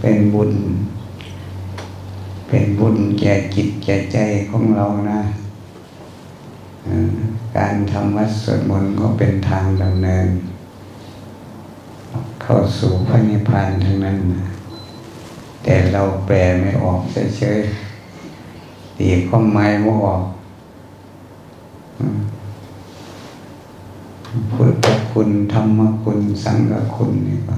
เป็นบุญ เป็นบุญแก่จิตแก่ใจของเรานะการทำวัดสวดมนต์ก็เป็นทางดำเนิน เข้าสู่พระนิพพานทั้งนั้นนะแต่เราแปลไม่ออกเฉยๆตีข้อไม้ไม่ออกพุทธคุณธรรมคุณสังฆคุณนี่ก็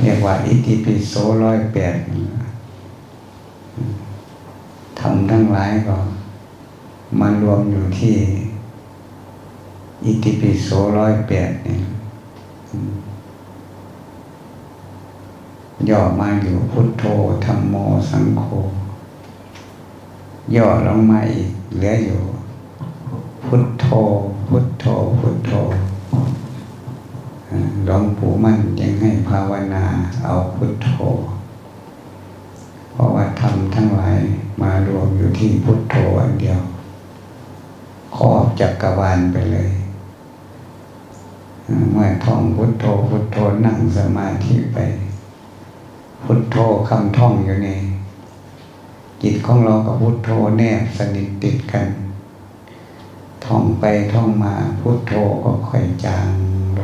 เรียกว่า อิติปิโสร้อยแปดทำทั้งหลายก็มารวมอยู่ที่ อิติปิโสร้อยแปดนี่ย่อมาอยู่พุทโธธรรมโมสังโฆย่อลงมาอีกเหลืออยู่ พุทโธ พุทโธ พุทโธ หลวงปู่มั่นยังให้ภาวนาเอาพุทโธ เพราะว่าทำทั้งหลายมารวมอยู่ที่พุทโธอันเดียวครอบจักรวาลไปเลยเมื่อท่องพุทโธพุทโธนั่งสมาธิไป พุทโธคำท่องอยู่ในจิตของเรากับพุทโธแนบสนิทติดกัน ท่องไปท่องมาพุทโธก็ค่อยจาง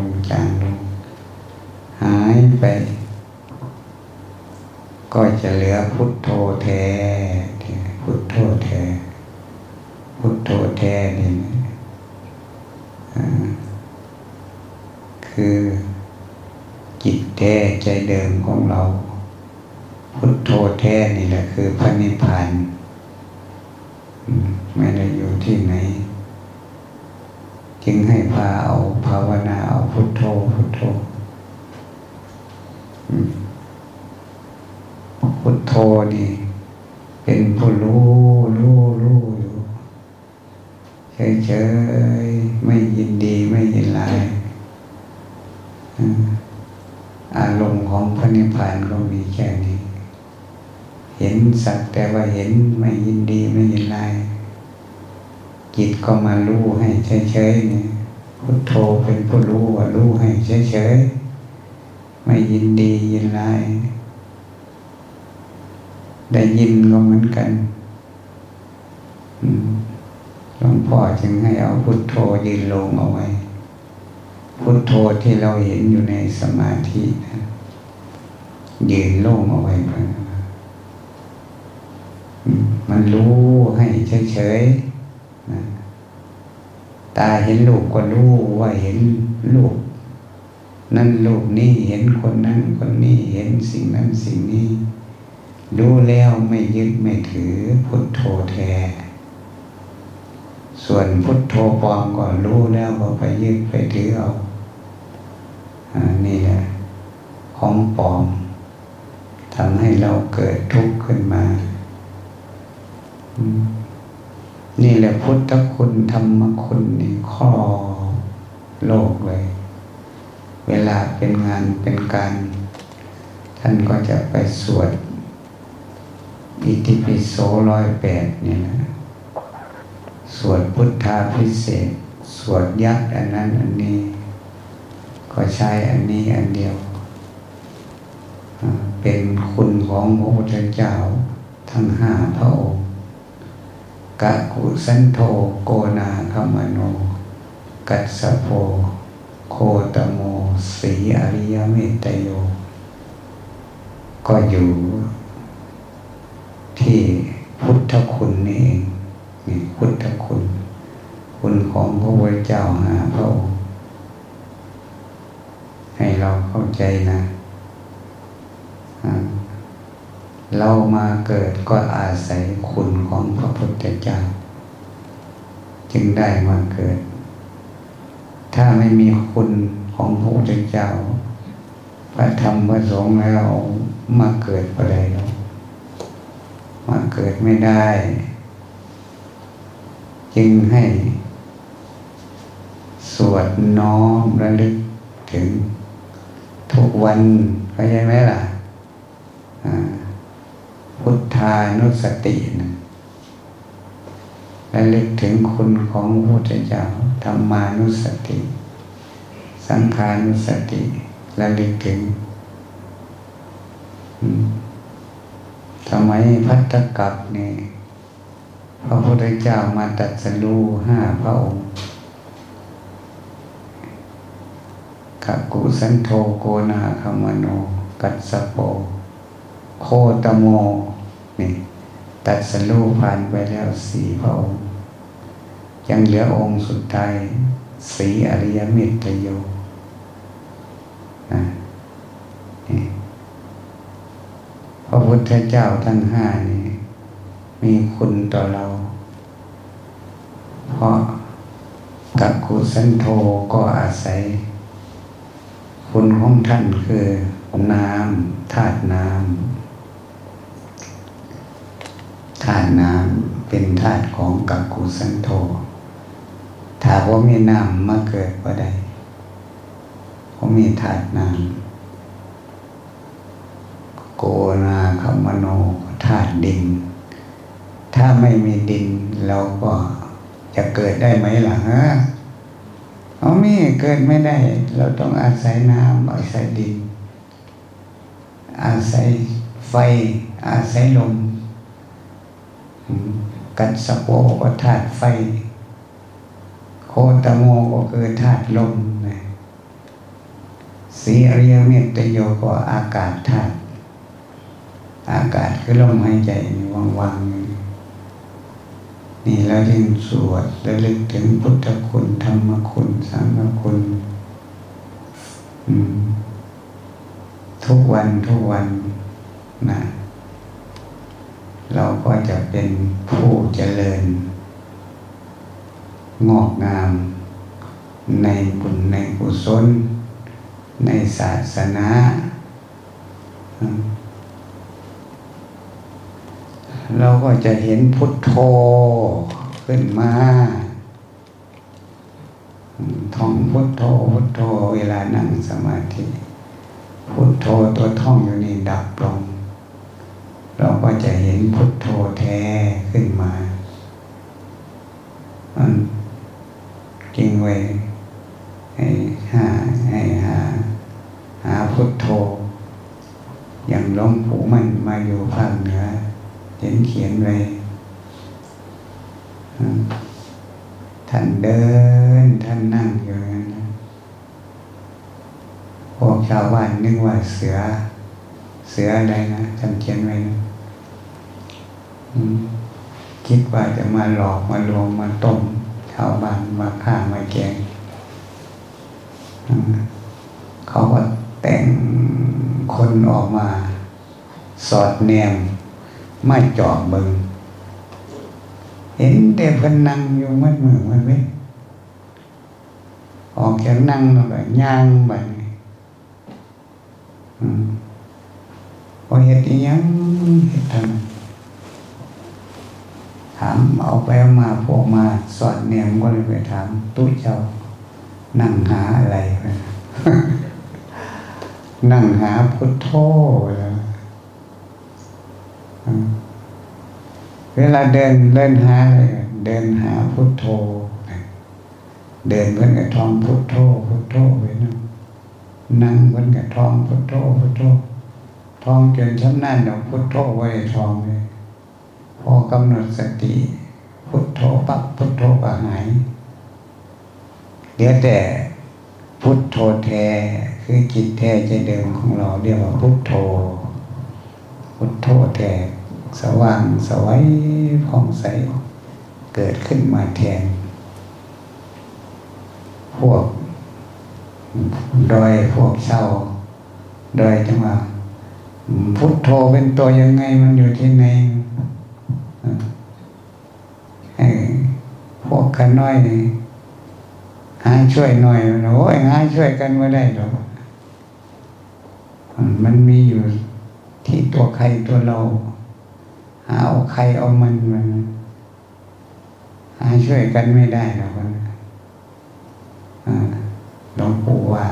งจางลงหายไป ก็จะเหลือพุทโธแท้พุทโธแท้พุทโธแท้นี่คือจิตแท้ใจเดิมของเรา พุทโธแท้นี่แหละคือพระนิพพานไม่ได้อยู่ที่ไหน จึงให้พาเอาภาวนาเอาพุทโธพุทโธพุทโธนี่ เป็นผู้รู้รู้รู้อยู่เฉยๆไม่ยินดีไม่ยินร้ายอารมณ์ของพระนิพพานก็มีแค่นี้ เห็นสักแต่ว่าเห็นไม่ยินดีไม่ยินร้าย จิตก็มารู้ให้เฉยๆเนี่ยพุทโธเป็นผู้รู้ว่ารู้ให้เฉยๆไม่ยินดียินร้ายได้ยินก็เหมือนกันหลวงพ่อจึงให้เอาพุทโธยืนลงเอาไว้ พุทโธที่เราเห็นอยู่ในสมาธินะยืนลงเอาไว้มันรู้ให้เฉยๆ ตาเห็นลูกก็รู้ว่าเห็นลูก นั่นลูกนี่เห็นคนนั้นคนนี้เห็นสิ่งนั้นสิ่งนี้ รู้แล้วไม่ยึดไม่ถือพุทโธแท้ส่วนพุทโธปลอมก็รู้แล้วก็ไปยึดไปถือเอาอันนี้แหละของปลอมทำให้เราเกิดทุกข์ขึ้นมา นี่แหละพุทธคุณธรรมคุณนี่ข้อโลกเลย เวลาเป็นงานเป็นการ ท่านก็จะไปสวดอิติปิโสร้อยแปดเนี่ยนะสวดพุทธาพิเศษ สวดยักษ์อันนั้นอันนี้ ก็ใช้อันนี้อันเดียว เป็นคุณของพระพุทธเจ้าทั้งห้าพระองค์ กะกุสันโธโกนาคมโน กัสสโพโคตโมสีอริยเมตโย ก็อยู่ที่พุทธคุณนี่เองนี่พุทธคุณ คุณของพระพุทธเจ้าหาพระองค์ให้เราเข้าใจนะ เรามาเกิดก็อาศัยคุณของพระพุทธเจ้า จึงได้มาเกิด ถ้าไม่มีคุณของพระพุทธเจ้า พระธรรมพระสงฆ์แล้วมาเกิดไรแล้วมาเกิดไม่ได้ จึงให้ สวดน้อมระลึกถึง ทุกวันเข้าใจไหมล่ะ อ่า พุทธานุสตินะระลึกถึงคุณของพระพุทธเจ้าธรรมานุสติ สังขานุสติระลึกถึงทำไมพัทธกับนี่พระพุทธเจ้ามาตัดสรู้ห้าพระองค์ขกุสันโธโกนาคามโน กัสสโป โคตโม นี่ตัดสรู้ผ่านไปแล้วสี่พระองค์ ยังเหลือองค์สุดท้ายสีอริยมิตรโยนะพระพุทธเจ้าทั้งห้านี่มีคุณต่อเรา เพราะกักุสันโธก็อาศัย คุณของท่านคือน้ำธาตุน้ำธาตุ น้ำเป็นธาตุของกักุสันโธถ้าว่ามีน้ำมาเกิดก็ได้เพราะมีธาตุน้ำโกนาคมโนธาตุดิน ถ้าไม่มีดินเราก็จะเกิดได้ไหมล่ะฮะเอามีเกิดไม่ได้ เราต้องอาศัยน้ำอาศัยดิน อาศัยไฟ อาศัยลม กัดสโปก็ธาตุไฟ โคตโมก็คือธาตุลมนะสีอริยเมตตโยก็อากาศธาตุอากาศคือลมหายใจว่างๆนี่เราเรียนสวดระลึกถึงพุทธคุณ ธรรมคุณ สังฆคุณ ทุกวันทุกวันนะ เราก็จะเป็นผู้เจริญ งอกงาม ในบุญในกุศล ในศาสนา เราก็จะเห็นพุทโธขึ้นมาท่องพุทโธพุทโธเวลานั่งสมาธิ พุทโธตัวท่องอยู่นี่ดับลง จะเห็นพุทโธแท้ขึ้นมาจริงไว้ให้หาให้หา หาพุทโธ อย่างล้มผูมันมาอยู่ภาคเหนือเห็นเขียนไว้ท่านเดิน ท่านนั่งอยู่นั้นพวกชาวบ้านนึกว่าเสือ เสืออะไรนะท่านเขียนไว้นะ คิดว่าจะมาหลอกมาลวงมาต้มชาวบ้านมาฆ่ามาแกงเขาก็แต่งคนออกมา สอดแนมไม่จอบเบิงเห็นเด็กคนนั่งอยู่มัดมือมันไว้ออกจากนั่งแล้วก็ย่างไปพอเห็นยังเห็นทำ เอาไปเอามาพวกมาสอดเนียมก็เลยไปถามตุ้ยเจ้า นั่งหาอะไรไปนั่งหาพุทโธแล้วเวลาเดินเล่นหาอะไรเดินหาพุทโธเดินเพื่อนกับทองพุทโธพุทโธไปนั่งนั่งเพื่อนกับทองพุทโธพุทโธทองจนชั้นนั่นเราพุทโธไว้ทองเลยพอกำหนดสติ พุทโธปั๊บพุทโธก็หายเดี๋ยวแต่พุทโธแท้คือจิตแท้ใจเดิมของเราเรียกว่าพุทโธ พุทโธแท้สว่างสวัยผ่องใส เกิดขึ้นมาแทน พวกโดยพวกเศร้าโดยจังหว่าพุทโธเป็นตัวยังไงมันอยู่ที่ไหน พวกกันน้อยนี่หาช่วยหน่อยโอ้ยหาช่วยกันไม่ได้หรอกมันมีอยู่ที่ตัวใครตัวเรา หาเอาใครเอามันมันหาช่วยกันไม่ได้หรอกหลวงปู่ว่า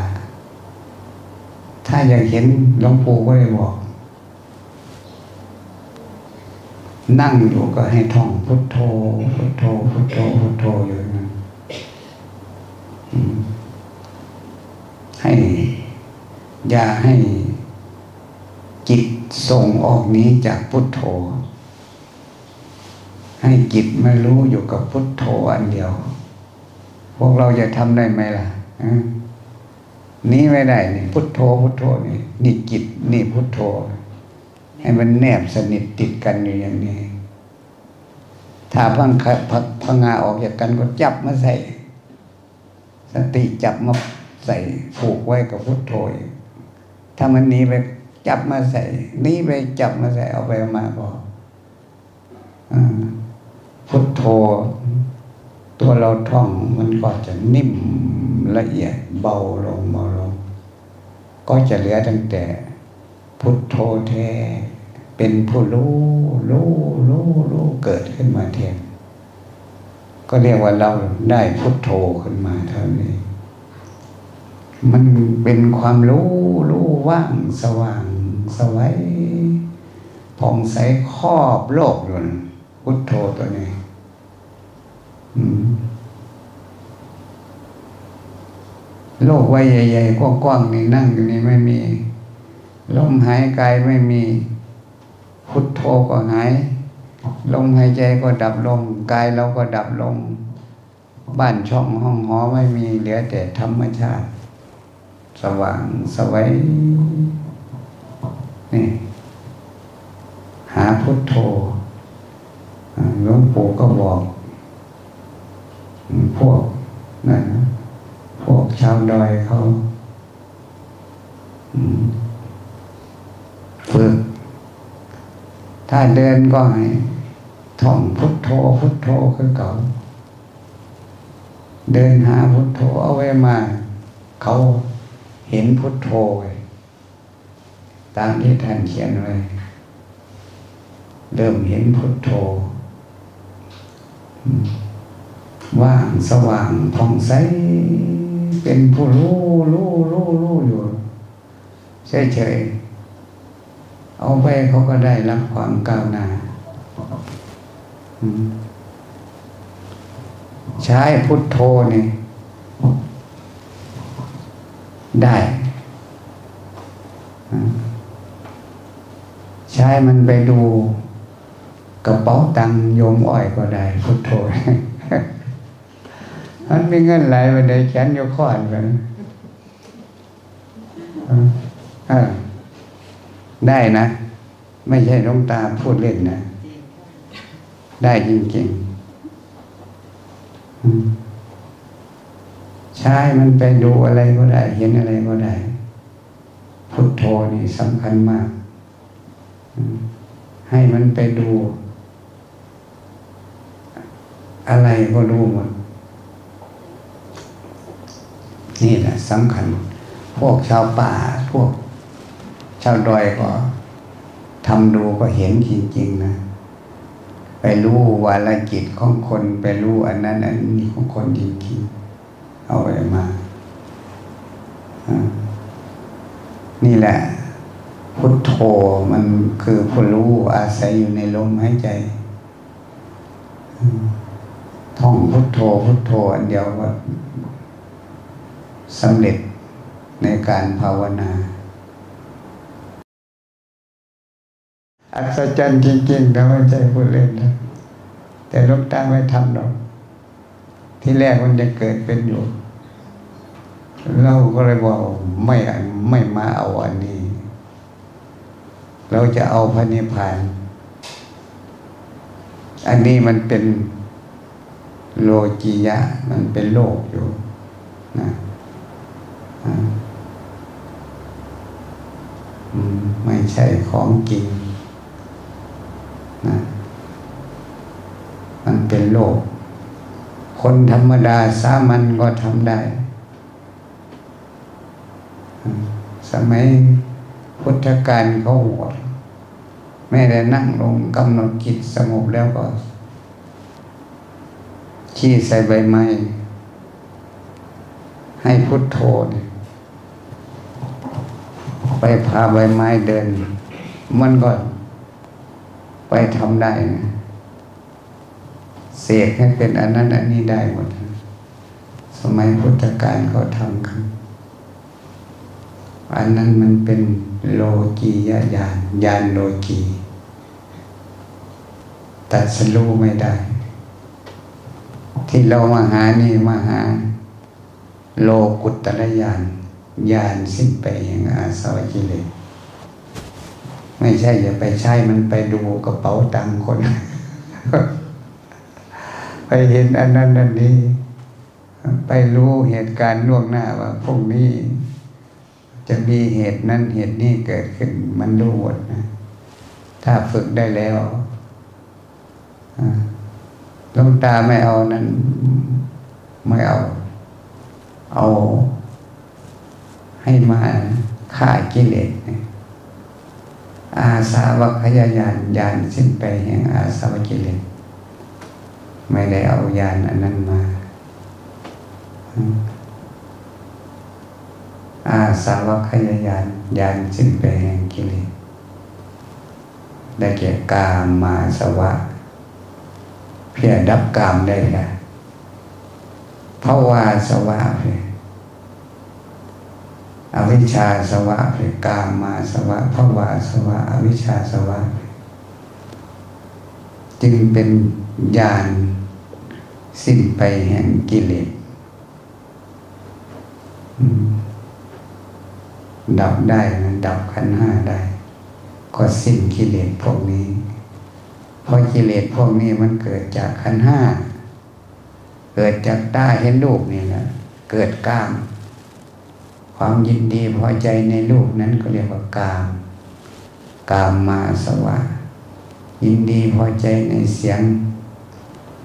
ถ้าอยากเห็นหลวงปู่ก็เลยบอก นั่งอยู่ก็ให้ท่องพุทโธพุทโธพุทโธพุทโธอยู่นั้นให้ อย่าให้จิตส่งออกนี้จากพุทโธ ให้จิตมารู้อยู่กับพุทโธอันเดียว พวกเราจะทำได้ไหมล่ะนี้ไม่ได้นี่พุทโธพุทโธนี่นี่จิตนี่พุทโธ ให้มันแนบสนิทติดกันอยู่อย่างนี้ ถ้าพังพังงาออกจากกันก็จับมาใส่ สติจับมาใส่ผูกไว้กับพุทโธถ้ามันหนีไปจับมาใส่นี้ไปจับมาใส่เอาไปมาบอกพุทโธ ตัวเราท่องมันก็จะนิ่มละเอียดเบาลงเบาลง ก็จะเหลือตั้งแต่พุทโธแท้ เป็นผู้รู้รู้รู้รู้เกิดขึ้นมาแทนก็เรียกว่าเราได้พุทโธขึ้นมาเท่านี้ มันเป็นความรู้รู้ว่างสว่างสวัยผ่องใสครอบโลกอยู่พุทโธตัวนี้โลกวัยใหญ่ๆกว้างๆนี่นั่งอยู่นี่ไม่มีลมหายกายไม่มี พุทโธก็หายลมหายใจก็ดับลงกายเราก็ดับลงบ้านช่องห้องหอไม่มีเหลือแต่ธรรมชาติ สว่างสวัยนี่หาพุทโธหลวงปู่ก็บอกพวกนั่นพวกชาวดอยเขาฝึก ถ้าเดินก็ให้ท่องพุทโธพุทโธคือเก่า เดินหาพุทโธเอาไว้มา เขาเห็นพุทโธตามที่ท่านเขียนไว้เริ่มเห็นพุทโธ ว่างสว่างผ่องใสเป็นผู้รู้รู้รู้รู้อยู่เฉยๆ เอาไปเขาก็ได้รับความก้าวหน้าใช้พุทโธนี่ได้ใช้มันไปดูกระเป๋าตังโยมอ้อยก็ได้พุทโธมันมีเงินไหลไปในแขนโยคอนไป ได้นะ ไม่ใช่ลงตาพูดเล่นนะ ได้จริงๆใช้มันไปดูอะไรก็ได้ เห็นอะไรก็ได้พุทโธนี่สำคัญมาก ให้มันไปดู อะไรก็รู้หมดนี่แหละสำคัญ พวกชาวป่าพวก ชาวดอยก็ทำดูก็เห็นจริง ๆ นะ ไปรู้วาลจิตของคนไปรู้อันนั้น อันนี้ของคนจริงๆเอาไปมา นี่แหละ พุทโธมันคือผู้รู้อาศัยอยู่ในลมหายใจท่องพุทโธพุทโธอันเดียวก็สำเร็จในการภาวนา อัศจรรย์จริงๆแต่ไม่ใช่พูดเล่นนะแต่ลูกตาไม่ทำหรอก ที่แรกมันจะเกิดเป็นอยู่ เราก็เลยบอกไม่ไม่มาเอาอันนี้ เราจะเอาพระนิพพาน อันนี้มันเป็นโลกียะ มันเป็นโลกอยู่นะไม่ใช่ของจริงนะ มันเป็นโลก คนธรรมดาสามัญก็ทำได้ สมัยพุทธการเขาหัวแม่ได้นั่งลงกำหนดจิตสงบแล้วก็ขี้ใส่ใบไม้ให้พุทโธไปพาใบไม้เดิน มันก็ไปทำได้นะ เสกให้เป็นอันนั้นอันนี้ได้หมด สมัยพุทธกาลเขาทำกันอันนั้นมันเป็นโลกียญาณญาณโลกีตัดสรู้ไม่ได้ ที่เรามาหานี่มาหา โลกุตระญาณญาณสิ้นไปอย่างอาสวะกิเลสไม่ใช่อย่าไปใช้มันไปดูกระเป๋าตังค์คน ไปเห็นอันนั้นอันนี้ ไปรู้เหตุการณ์ล่วงหน้าว่าพวกนี้ จะมีเหตุนั้นเหตุนี้เกิดขึ้นมันรู้หมดนะ ถ้าฝึกได้แล้วลงตาไม่เอานั้น ไม่เอา เอา ให้มาฆ่ากิเลสอาสาวกขยายานยานสิ้นไปแห่งอาสาวกิเลส ไม่ได้เอายานอันนั้นมา อาสาวกขยายานยานสิ้นไปแห่งกิเลสได้แก่กามมาสวะ เพียดับกามได้ค่ะภาวาสวะเพียอวิชชาสวะเพียกามมาสวะภาวาสวะ อวิชชาสวะ จึงเป็นญาณ สิ้นไปแห่งกิเลสดับได้นะดับขันห้าได้ ก็สิ้นกิเลสพวกนี้ เพราะกิเลสพวกนี้มันเกิดจากขันห้า เกิดจากตาเห็นรูปนี่นะเกิดกาม ความยินดีพอใจในรูปนั้นก็เรียกว่ากาม กามมาสวะยินดีพอใจในเสียง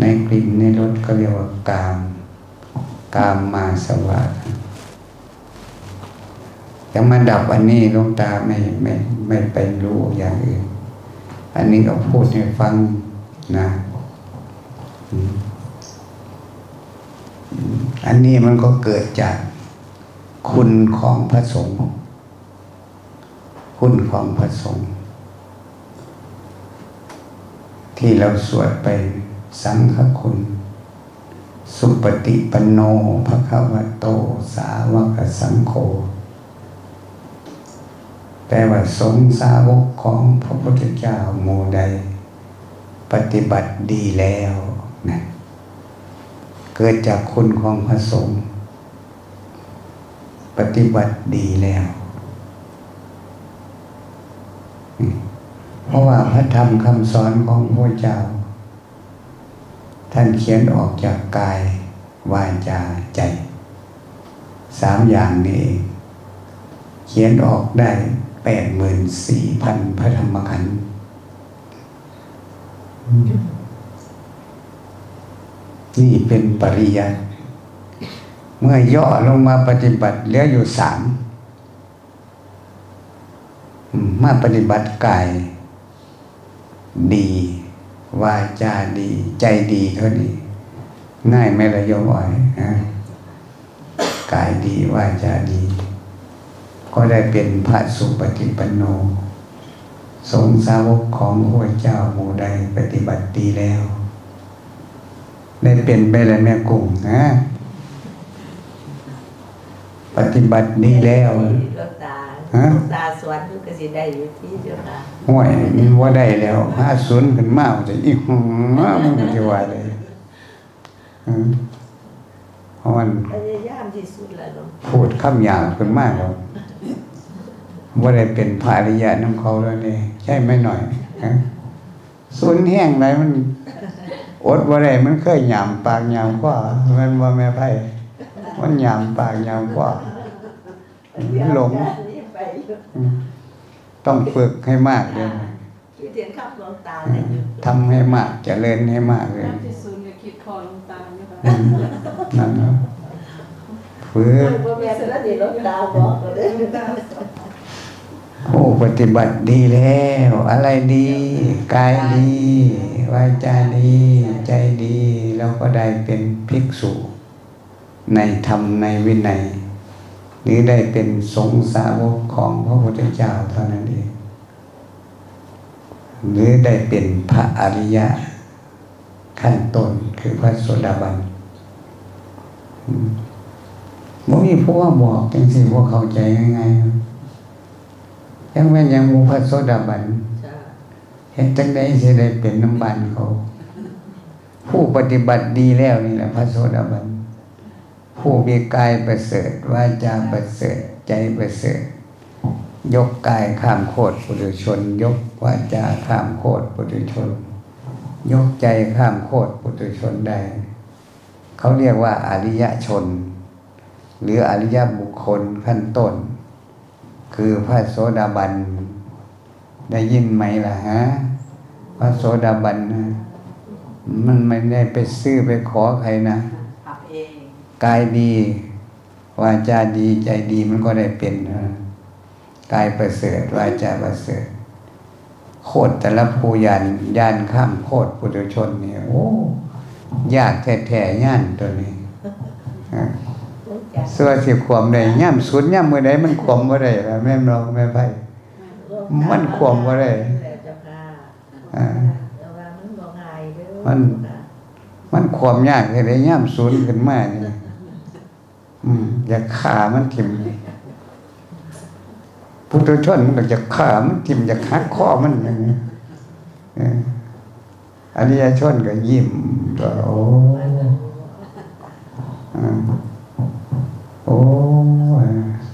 ในกลิ่นในรสก็เรียกว่ากาม กามมาสวะยังมาดับอันนี้ลงตาไม่ไม่ไม่ไปรู้อย่างอื่น อันนี้ก็พูดให้ฟังนะอันนี้มันก็เกิดจากคุณของพระสงฆ์คุณของพระสงฆ์ที่เราสวดไป สังฆคุณ สุปฏิปันโนภะควโตสาวกสังโฆแปลว่าสงสาวกของพระพุทธเจ้าโมใด ปฏิบัติดีแล้วนะเกิดจากคุณของพระสงฆ์ปฏิบัติดีแล้ว เพราะว่าพระธรรมคำสอนของพระเจ้า ท่านเขียนออกจากกายวาจาใจสามอย่างนี้เขียนออกได้แปดหมื่นสี่พันพระธรรมขันธ์นี่เป็นปริยัติเมื่อย่อลงมาปฏิบัติเหลืออยู่สามมาปฏิบัติกายดี วาจาดี ใจดีเท่านี้ง่ายไหมละโยมอ่อยกายดีวาจาดี ก็ได้เป็นพระสุปฏิปันโน สงสาวกของพระเจ้าหมู่ใดปฏิบัติดีแล้ว ได้เป็นไปแล้วแม่กุ้งนะปฏิบัติดีแล้ว ตาสวนก็สิได้อยู่ที่เดียวกันห่วยมันว่าได้แล้วห้าศูนย์ขึ้นมาจะอีกหัวมันจะว่าเลยเพราะมันพยายามที่สุดแล้วพูดคำหยาบขึ้นมากแล้วว่าได้เป็นภาริยะน้ำเขาแล้วนี่ใช่ไหมหน่อยสุนแห้งไรมันอดว่าได้มันเคยหยามปากหยามกว่ามันว่าแม่ไพ่มันหยามปากหยามกว่าหลง ต้องฝึกให้มากเลยทำให้มากจะเล่นให้มากเลยนั่นเนาะฝึกโอ้ปฏิบัติดีแล้ว อะไรดีกายดีวาจาดีใจดีเราก็ได้เป็นภิกษุ ในธรรมในวินัย หรือได้เป็นสงสาวกของพระพุทธเจ้าเท่านั้นเอง หรือได้เป็นพระอริยะขั้นต้นคือพระโสดาบันบ่มีพวกบอกจังสิพวกเข้าใจง่ายๆยังแม่นยังหมูพระโสดาบันจ้าเห็นจังได้สิได้เป็นน้ำบันเขา ผู้ปฏิบัติดีแล้วนี่แหละพระโสดาบัน ผู้มีกายประเสริฐวาจาประเสริฐใจประเสริฐยกกายข้ามโคตรปุถุชน ยกวาจาข้ามโคตรปุถุชน ยกใจข้ามโคตรปุถุชนได้ เขาเรียกว่าอริยชน หรืออริยบุคคลขั้นต้น คือพระโสดาบัน ได้ยินไหมล่ะฮะพระโสดาบันนะมันไม่ได้ไปซื้อไปขอใครนะ กายดีวาจาดีใจดีมันก็ได้เป็นนะกายประเสริฐวาจาประเสริฐโคตรแต่ละภูยันยานข้ามโคตรปุถุชนเนี่ยโอ้ยากแท้ๆย่านตัวนี้อะจ้าส่วนสิความได้ย่ำสุดย่ำมือใดมันความบ่ได้ล่ะแม่นเราแม่ไผมันควบบ่ได้เจ้าค่ะอ่าแต่ว่ามันบ่ง่ายเด้อมันมันความยากเลยย่ำศูนย์ขึ้นมาเนี่ย อืมอยากขามันทิ่มพุทธชนมันก็จะขามันทิ่มอยากหักคอมันอย่างนี้อันนี้ชนก็ยิ้มก็โอ้โอ้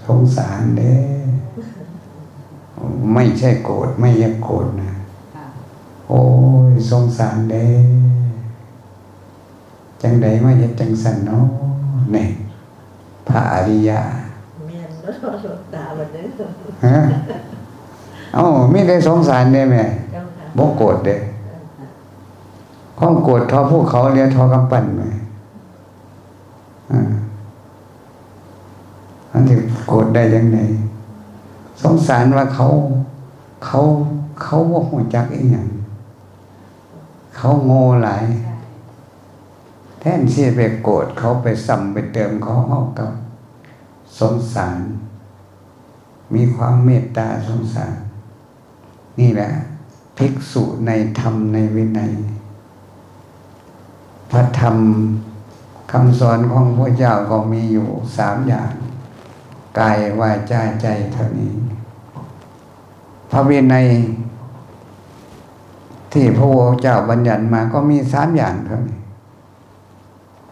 สงสารเด้ไม่ใช่โกรธไม่ใช่โกรธนะโอ้ยสงสารเด้จังใดมาเฮ็ดจังสันเนาะนี่ พระอริยะแม่นบ่หลวงตาบ่เด้อฮะเอ้าไม่ได้สงสารเด้แม่เจ้าค่ะบ่โกรธเด้ความโกรธทอผู้เขาเรียกทอกำปั้นไหมอ่าอันนี้โกรธได้ยังไงสงสารว่าเขา เขาเขาบ่ฮู้จักอีหยังเขาโง่หลายแทนที่ไปโกรธเขาไปซ้ำไปเติมเขาเอากับสงสาร มีความเมตตาสงสาร นี่แหละภิกษุในธรรมในวินัย พระธรรมคำสอนของพระเจ้าก็มีอยู่สามอย่างกายวาจาใจเท่านี้ พระวินัยที่พระเจ้าบัญญัติมาก็มีสามอย่างเท่านี้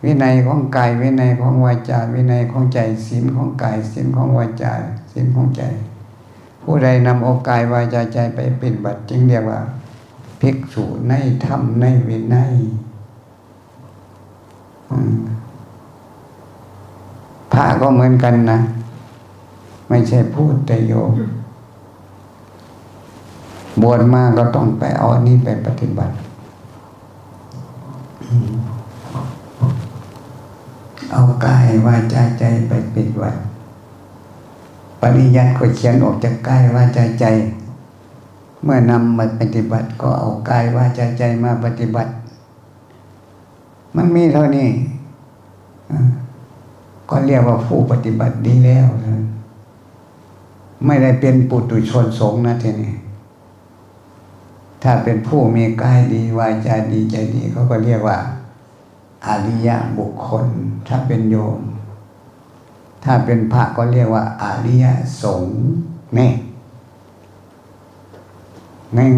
วินัยของกายวินัยของวาจาวินัยของใจศีลของกายศีลของวาจาศีลของใจ ผู้ใดนำเอากายวาจาใจไปเป็นบัติจึงเรียกว่าภิกษุในธรรมในวินัยพระก็เหมือนกันนะ ไม่ใช่พูดแต่โยมบวชมาก็ต้องไปเอาอันนี้ไปปฏิบัติ เอากายวาจาใจไปปิดวัดปริยัติก็เขียนออกจากกายวาจาใจ เมื่อนำมาปฏิบัติก็เอากายวาจาใจมาปฏิบัติ มันมีเท่านี้ก็เรียกว่าผู้ปฏิบัติดีแล้ว ไม่ได้เป็นปุตุชนสงฆ์นะทีนี้ถ้าเป็นผู้มีกายดีวาจาดีใจดีเขาก็เรียกว่า อริยบุคคล ถ้าเป็นโยม ถ้าเป็นพระก็เรียกว่าอริยสงฆ์นี่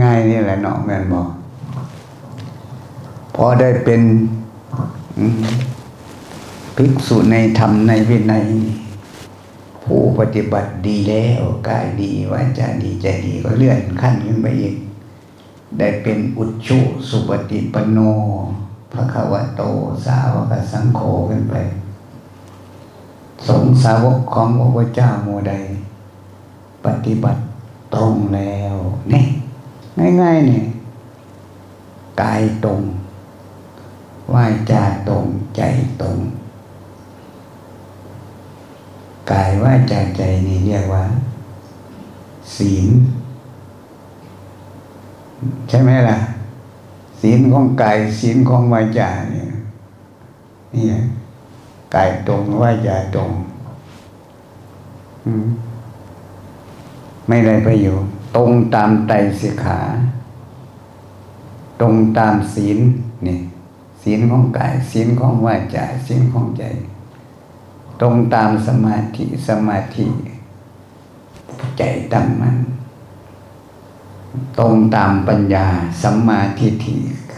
ง่ายๆนี่แหละเนาะแม่นบอกพอได้เป็นภิกษุในธรรมในวินัยผู้ปฏิบัติดีแล้วกายดีวาจาดีใจดีก็เลื่อนขั้นขึ้นไปอีก ได้เป็นอุชุสุปฏิปโน ระควโตสาวกสังโฆขึ้นไป สงสาวกของพระพุทธเจ้าโมใด ปฏิบัติตรงแล้วนี่ง่ายๆเนี่ยกายตรงวาจาตรงใจตรง กายว่าจาใจนี่เรียกว่า ศีล ใช่ไหมล่ะ ศีลของกายศีลของวาจาเนี่ยนี่ไงกายตรงวาจาตรงไม่ได้ประโยชน์ตรงตามไตรสิกขา ตรงตามศีลนี่ศีลของกายศีลของวาจาศีลของใจ ตรงตามสมาธิสมาธิ ใจตั้งมั่น ตรงตามปัญญาสัมมาทิฏฐิ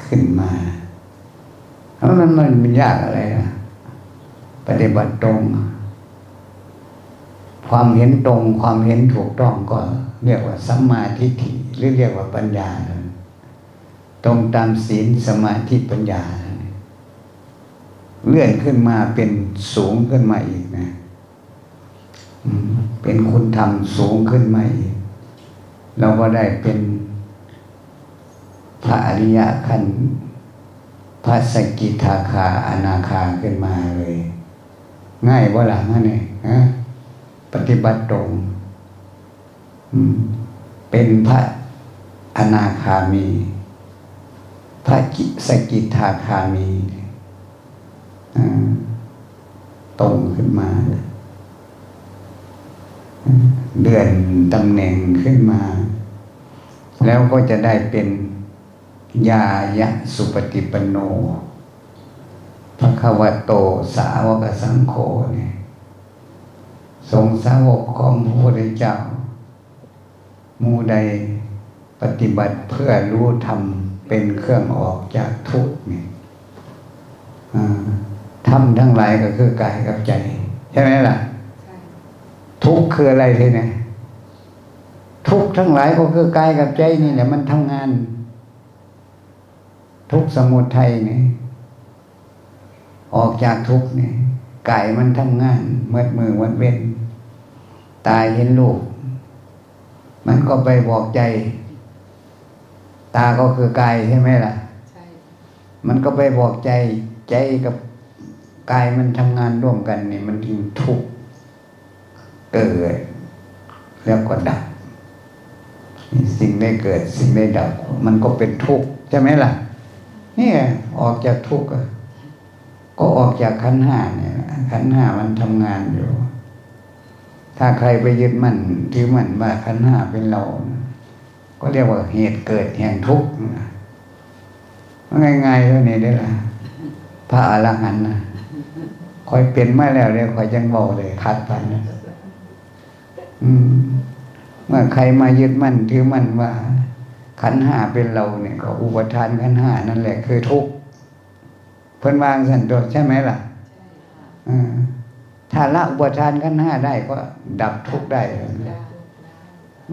ขึ้นมาแล้วมันมันมันยากอะไรนะปฏิบัติตรง ความเห็นตรง ความเห็นถูกต้องก็เรียกว่าสัมมาทิฏฐิหรือเรียกว่าปัญญา ตรงตามศีลสมาธิปัญญา เลื่อนขึ้นมาเป็นสูงขึ้นมาอีกนะเป็นคุณธรรมสูงขึ้นมาอีก เราก็ได้เป็นพระอริยะขันธ์พระสกิทาคาอนาคาขึ้นมาเลย ง่ายว่าหลังนี่ฮะปฏิบัติตรงเป็นพระอนาคามี พระกิสกิทาคามีตรงขึ้นมาเดือนตำแหน่งขึ้นมา แล้วก็จะได้เป็นยายะสุปฏิปันโนพระควโตสาวกสังโฆเนี่ยทรงสาวกของพระพุทธเจ้าหมูใดปฏิบัติเพื่อรู้ธรรมเป็นเครื่องออกจากทุกข์เนี่ยอ่าธรรมทั้งหลายก็คือกายกับใจ ใช่ไหมล่ะ ทุกข์คืออะไรทีเนี่ย ทุกข์ทั้งหลายก็คือกายกับใจนี่แหละมันทำงาน ทุกข์สมุทัยนี่ออกจากทุกข์นี่กายมันทำงานเมื่อมือวันเว้น ตายเห็นลูก มันก็ไปบอกใจ ตาก็คือกายใช่ไหมล่ะใช่มันก็ไปบอกใจใจกับกายมันทำงานร่วมกันนี่มันจึงทุกข์เกิดแล้วก็ดับ สิ่งได้เกิด สิ่งได้ดับ มันก็เป็นทุกข์ใช่ไหมล่ะเนี่ยออกจากทุกข์ก็ออกจากขันห้าเนี่ยขันห้ามันทำงานอยู่ ถ้าใครไปยึดมั่นถือมั่นว่าขันห้าเป็นเรา ก็เรียกว่าเหตุเกิดแห่งทุกข์ง่ายๆเท่านี้ได้ละพระอรหันต์นะคอยเป็นมาแล้วเลยคอยยังเบาเลยคัดพันนะอืม เมื่อใครมายึดมั่นถือมั่นว่า ขันธ์ห้าเป็นเราเนี่ยก็อุปทานขันธ์ห้านั่นแหละคือทุกข์เพิ่นวางสันโดษใช่ไหมล่ะใช่ค่ะอ่าถ้าละอุปทานขันธ์ห้าได้ก็ดับทุกข์ได้ได้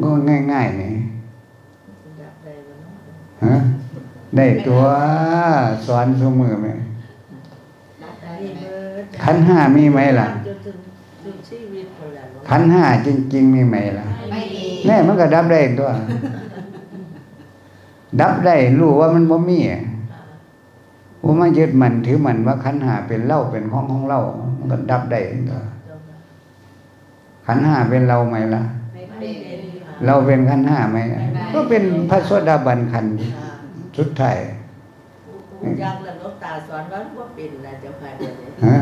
ก็ง่ายๆนี่ดับได้บ่เนาะฮะได้ตัวสอนสมือไหมได้ได้มีไหมเบิดขันธ์ห้ามีไหมล่ะจนถึงถึงชีวิตคนละเนาะขันธ์ห้าจริง ๆ มีไหมล่ะไม่มี แน่มันก็ดับได้ตัว ดับได้รู้ว่ามันบ่มีอะว่ามายึดมันถือมันว่าขันธ์ห้าเป็นเล่าเป็นของของเรามันก็ดับได้ตัวขันธ์ห้าเป็นเราไหมล่ะไม่ไม่เป็นเป็นค่ะเราเป็นขันธ์ห้าไหมไม่ได้ก็เป็นพระโสดาบันขันธ์สุดท้ายผู้ยักษ์และหลวงตาสอนว่าบ่เป็นนะเจ้าค่ะ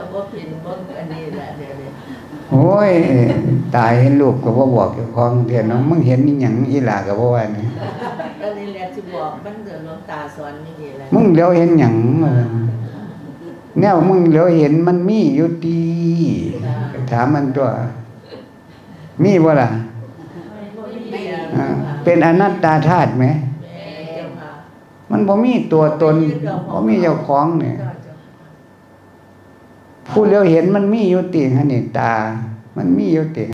เดี๋ยวนี้ฮะมันก็บ่เป็นบ่อันนี้แหละเดี๋ยวนี้โอ้ยตายเห็นลูกก็บ่บอกเจ้าของเถียนเนาะมึงเห็นนี่หยังอีหลาก็บ่ว่านี่ตอนนี้แหละสิบอกมันเดือหลวงตาสอนนี่นี่แหละมึงเดี๋ยวเห็นหยังแนวมึงเดี๋ยวเห็นมันมีอยู่ดีถามมันตัว มีบ่ล่ะบ่มีอะอ่าเป็นอนัตตาธาตุไหมแม่เจ้าค่ะมันบ่มีตัวตนบ่มีเจ้าของเนี่ยเจ้าเจ้า ผู้เลียวเห็นมันมีอยู่ติฮะนี่ตา มันมีอยู่ติ